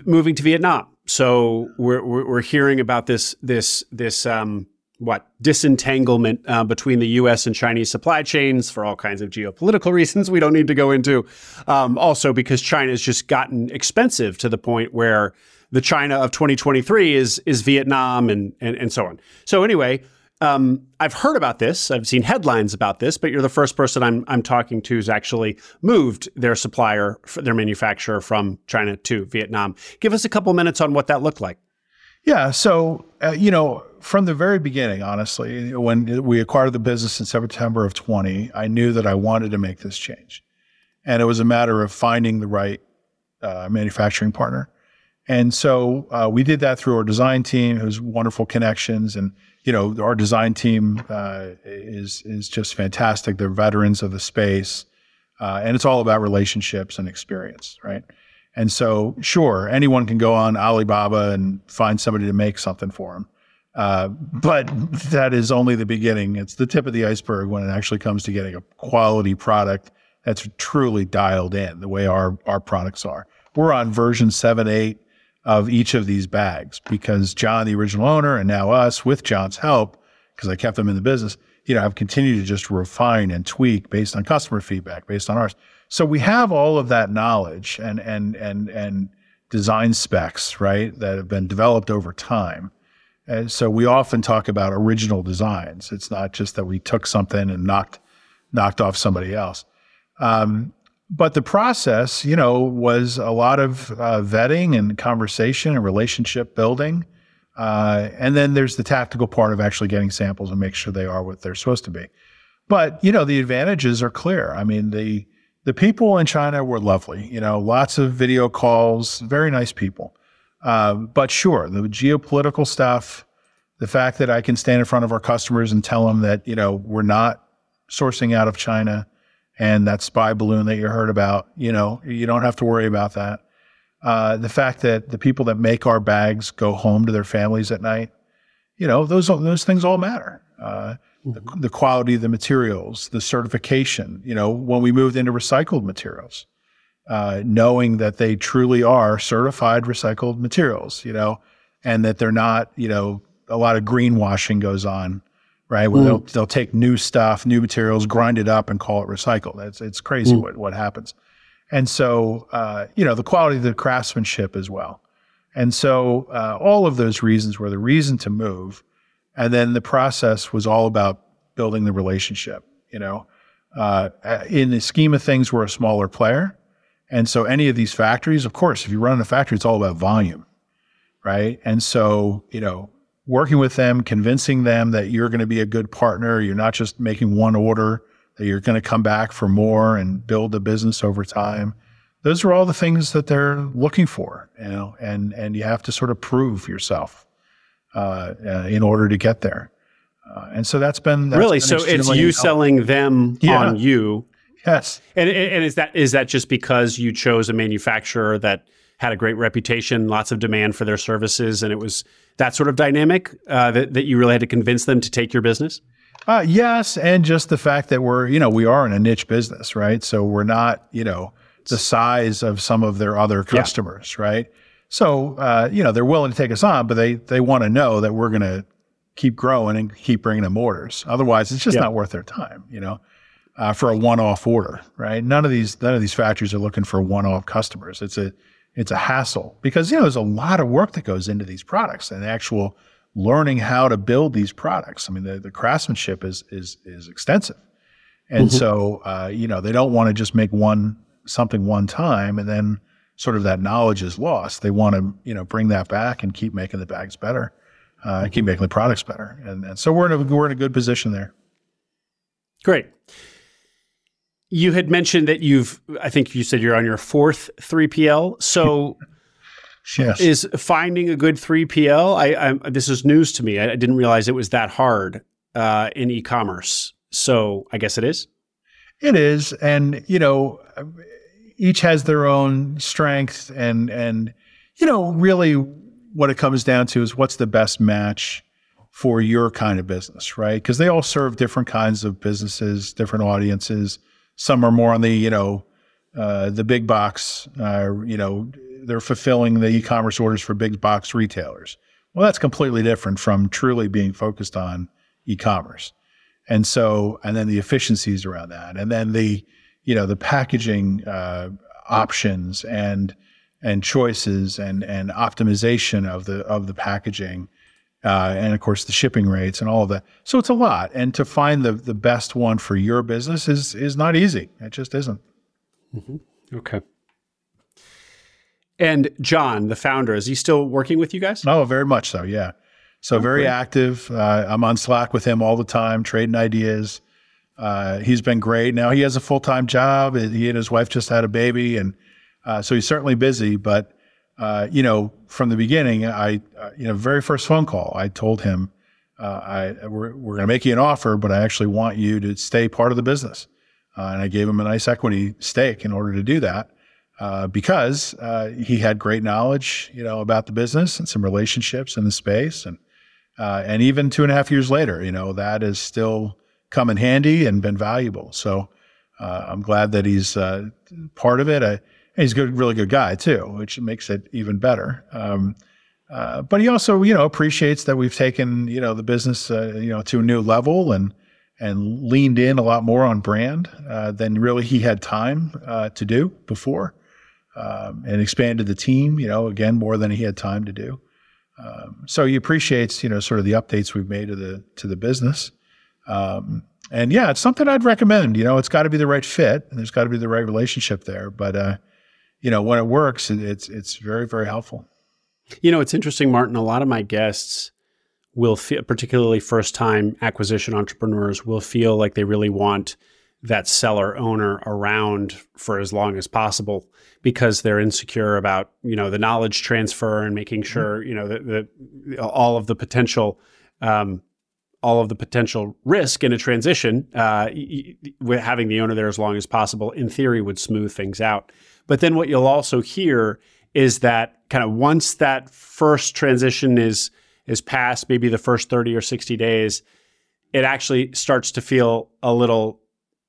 moving to Vietnam. So we're, we're, hearing about this this this um, what disentanglement uh, between the U.S. and Chinese supply chains for all kinds of geopolitical reasons we don't need to go into. Um, also because China has just gotten expensive to the point where the China of 2023 is is Vietnam and and, and so on. So anyway, um, I've heard about this. I've seen headlines about this, but you're the first person I'm I'm talking to who's actually moved their supplier, their manufacturer from China to Vietnam. Give us a couple minutes on what that looked like. Yeah. So uh, you know, from the very beginning, honestly, when we acquired the business in September of 20, I knew that I wanted to make this change, and it was a matter of finding the right uh, manufacturing partner. And so uh, we did that through our design team, who's wonderful connections and you know, our design team uh, is is just fantastic. They're veterans of the space, uh, and it's all about relationships and experience, right? And so, sure, anyone can go on Alibaba and find somebody to make something for them, uh, but that is only the beginning. It's the tip of the iceberg when it actually comes to getting a quality product that's truly dialed in the way our our products are. We're on version seven, eight of each of these bags because John, the original owner, and now us with John's help, because I kept them in the business, you know, have continued to just refine and tweak based on customer feedback, based on ours. So we have all of that knowledge and and and and design specs, right, that have been developed over time. And so we often talk about original designs. It's not just that we took something and knocked knocked off somebody else. Um, but the process, you know, was a lot of uh, vetting and conversation and relationship building. Uh, and then there's the tactical part of actually getting samples and make sure they are what they're supposed to be. But you know, the advantages are clear. I mean, the the people in China were lovely. You know, lots of video calls, very nice people. Uh, but sure, the geopolitical stuff, the fact that I can stand in front of our customers and tell them that you know we're not sourcing out of China and that spy balloon that you heard about, you know, you don't have to worry about that. Uh, the fact that the people that make our bags go home to their families at night, you know, those those things all matter. Uh, mm-hmm. the, the, quality of the materials, the certification. You know, when we moved into recycled materials, uh, knowing that they truly are certified recycled materials. You know, and that they're not. You know, a lot of greenwashing goes on right? Where mm. they'll they'll take new stuff, new materials, grind it up, and call it recycled. It's it's crazy mm. what what happens. And so, uh, you know, the quality of the craftsmanship as well. And so, uh, all of those reasons were the reason to move. And then the process was all about building the relationship. You know, uh, in the scheme of things, we're a smaller player. And so, any of these factories, of course, if you run a factory, it's all about volume, right? And so, you know, working with them, convincing them that you're going to be a good partner. You're not just making one order, that you're going to come back for more and build the business over time. those are all the things that they're looking for, you know, and and you have to sort of prove yourself uh, uh, in order to get there. Uh, and so that's been that's really been so. It's you selling them Yeah. on you, Yes. and and is that is that just because you chose a manufacturer that had a great reputation, lots of demand for their services, and it was that sort of dynamic uh, that that you really had to convince them to take your business? Uh, yes, and just the fact that we're, you know, we are in a niche business, right? So we're not, you know, the size of some of their other customers, right? So, uh, you know, they're willing to take us on, but they they want to know that we're going to keep growing and keep bringing them orders. Otherwise, it's just Yeah. not worth their time, you know, uh, for a one-off order, right? None of these none of these factories are looking for one-off customers. It's a it's a hassle because you know there's a lot of work that goes into these products and the actual learning how to build these products. I mean, the, the craftsmanship is is is extensive, and so uh, you know they don't want to just make one something one time and then sort of that knowledge is lost. They want to you know bring that back and keep making the bags better, uh, and keep making the products better, and, and so we're in a we're in a good position there. Great. You had mentioned that you've, I think you said you're on your fourth 3PL. So Yes. is finding a good 3PL, I, I, this is news to me. I, I didn't realize it was that hard uh, in e commerce. So I guess it is. It is, and you know, each has their own strength, and and you know, really, what it comes down to is what's the best match for your kind of business, right? Because they all serve different kinds of businesses, different audiences. Some are more on the you know, uh, the big box, uh, you know, they're fulfilling the e-commerce orders for big box retailers. Well, that's completely different from truly being focused on e-commerce. And so, and then the efficiencies around that, and then the, you know, the packaging uh, options and and choices and and optimization of the of the packaging, uh, and of course the shipping rates and all of that. So it's a lot, and to find the the best one for your business is is not easy. It just isn't. Okay. And John, the founder, is he still working with you guys? Oh, very much so. Yeah. So very great. active. Uh, I'm on Slack with him all the time, trading ideas. Uh, he's been great. Now he has a full time job. He and his wife just had a baby, and uh, so he's certainly busy. But uh, you know, from the beginning, I uh, you know, very first phone call, I told him, uh, I we're we're going to make you an offer, but I actually want you to stay part of the business. Uh, and I gave him a nice equity stake in order to do that uh, because he had great knowledge, you know, about the business and some relationships in the space, and and even two and a half years later, you know, that has still come in handy and been valuable. So I'm glad that he's part of it. And he's a good, really good guy too, which makes it even better. Um, uh, but he also, you know, appreciates that we've taken, you know, the business, uh, you know, to a new level and and leaned in a lot more on brand uh, than really he had time uh, to do before, um, and expanded the team, you know, again more than he had time to do. Um, so he appreciates, you know, sort of the updates we've made to the to the business. Um, and yeah, it's something I'd recommend. You know, it's got to be the right fit, and there's got to be the right relationship there. But uh, you know, when it works, it's it's very very helpful. You know, it's interesting, Martin. A lot of my guests will feel, particularly first time acquisition entrepreneurs, will feel like they really want that seller owner around for as long as possible because they're insecure about you know the knowledge transfer and making sure you know that the, all of the potential um, all of the potential risk in a transition uh, y- y- having the owner there as long as possible in theory would smooth things out but then what you'll also hear is that kind of once that first transition is is past maybe the first 30 or 60 days it actually starts to feel a little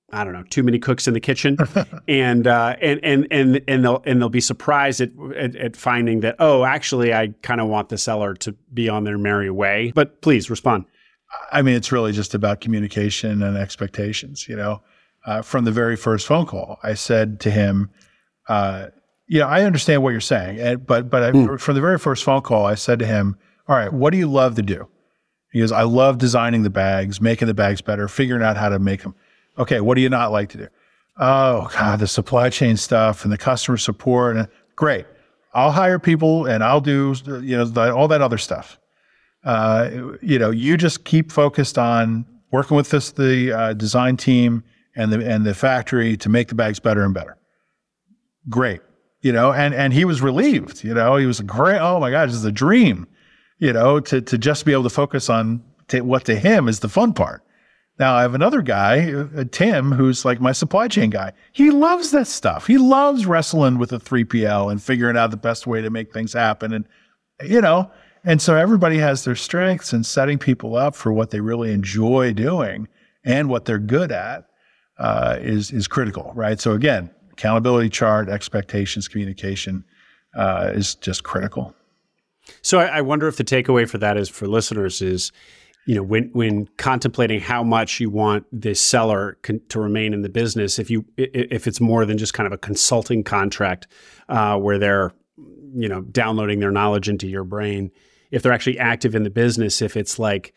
I don't know, too many cooks in the kitchen, [LAUGHS] and uh, and and and and they'll and they'll be surprised at at, at finding that oh, actually, I kind of want the seller to be on their merry way. But please respond. I mean, it's really just about communication and expectations. You know, uh, from the very first phone call, I said to him, uh, "You know, I understand what you're saying, and, but but I, from the very first phone call, I said to him, "All right, what do you love to do?" He goes, "I love designing the bags, making the bags better, figuring out how to make them." Okay, what do you not like to do? Oh God, the supply chain stuff and the customer support. And great, I'll hire people and I'll do you know the, all that other stuff. Uh, you know, you just keep focused on working with this the uh, design team and the and the factory to make the bags better and better. Great, you know, and and he was relieved, you know, he was great. Oh my God, this is a dream, you know, to to just be able to focus on t- what to him is the fun part. Now I have another guy, uh, Tim, who's like my supply chain guy. He loves this stuff. He loves wrestling with a 3PL and figuring out the best way to make things happen. And, you know, and so everybody has their strengths and setting people up for what they really enjoy doing and what they're good at uh, is, is critical, right? So again, accountability chart, expectations, communication uh, is just critical. So I, I wonder if the takeaway for that is for listeners is, you know, when when contemplating how much you want the seller con- to remain in the business, if you if it's more than just kind of a consulting contract uh, where they're, you know, downloading their knowledge into your brain, if they're actually active in the business, if it's like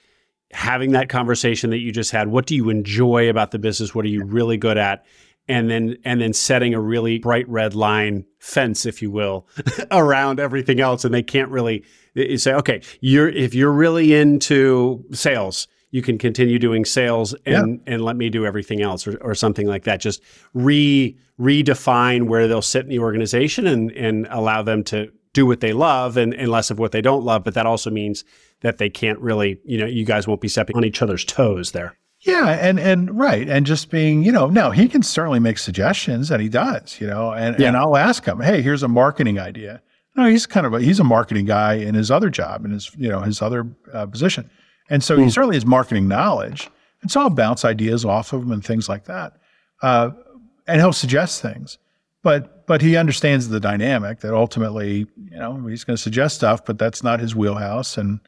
having that conversation that you just had, what do you enjoy about the business? What are you really good at? And then and then setting a really bright red line fence if you will [LAUGHS] around everything else. And they can't really you say okay you're if you're really into sales you can continue doing sales and yeah. and let me do everything else or, or something like that. Just re redefine where they'll sit in the organization and and allow them to do what they love and, and less of what they don't love. But that also means that they can't really you know you guys won't be stepping on each other's toes there yeah, and and right, and just being, you know, no, he can certainly make suggestions, and he does, you know, and yeah. and I'll ask him, hey, here's a marketing idea. No, he's kind of a, he's a marketing guy in his other job, in his you know his other uh, position, and so mm. he certainly has marketing knowledge, and so I'll bounce ideas off of him and things like that, uh, and he'll suggest things, but but he understands the dynamic that ultimately, you know, he's going to suggest stuff, but that's not his wheelhouse, and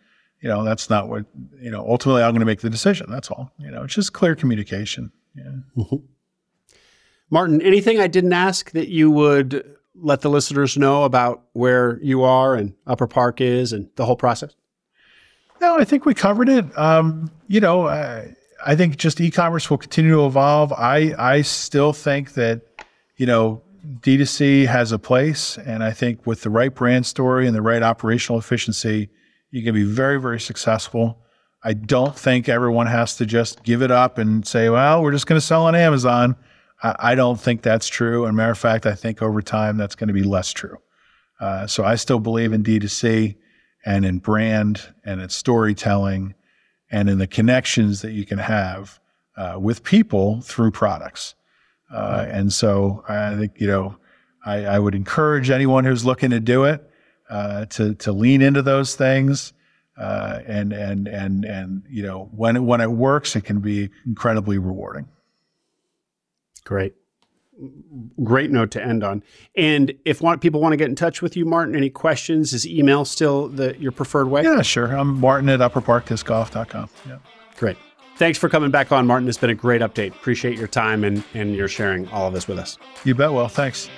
you know, that's not what, you know, ultimately I'm going to make the decision. That's all. You know, it's just clear communication. Yeah. Mm-hmm. Martin, anything I didn't ask that you would let the listeners know about where you are and Upper Park is and the whole process? No, I think we covered it. Um, you know, I, I think just e-commerce will continue to evolve. I I still think that, you know, D2C has a place, and I think with the right brand story and the right operational efficiency, you can be very, very successful. I don't think everyone has to just give it up and say, well, we're just going to sell on Amazon. I, I, don't think that's true. And matter of fact, I think over time that's going to be less true. Uh, so I still believe in D2C and in brand and in storytelling and in the connections that you can have uh, with people through products. Uh, and so I think, you know, I, I would encourage anyone who's looking to do it uh, to to lean into those things. Uh, and and and and you know when it, when it works, it can be incredibly rewarding. Great, great note to end on. And if want, people want to get in touch with you, Martin, any questions? Is email still the your preferred way? Yeah, sure. I'm Martin at upperparkdiscgolf.com. Yeah. Great. Thanks for coming back on, Martin. It's been a great update. Appreciate your time and, and your sharing all of this with us. You bet. Well, thanks.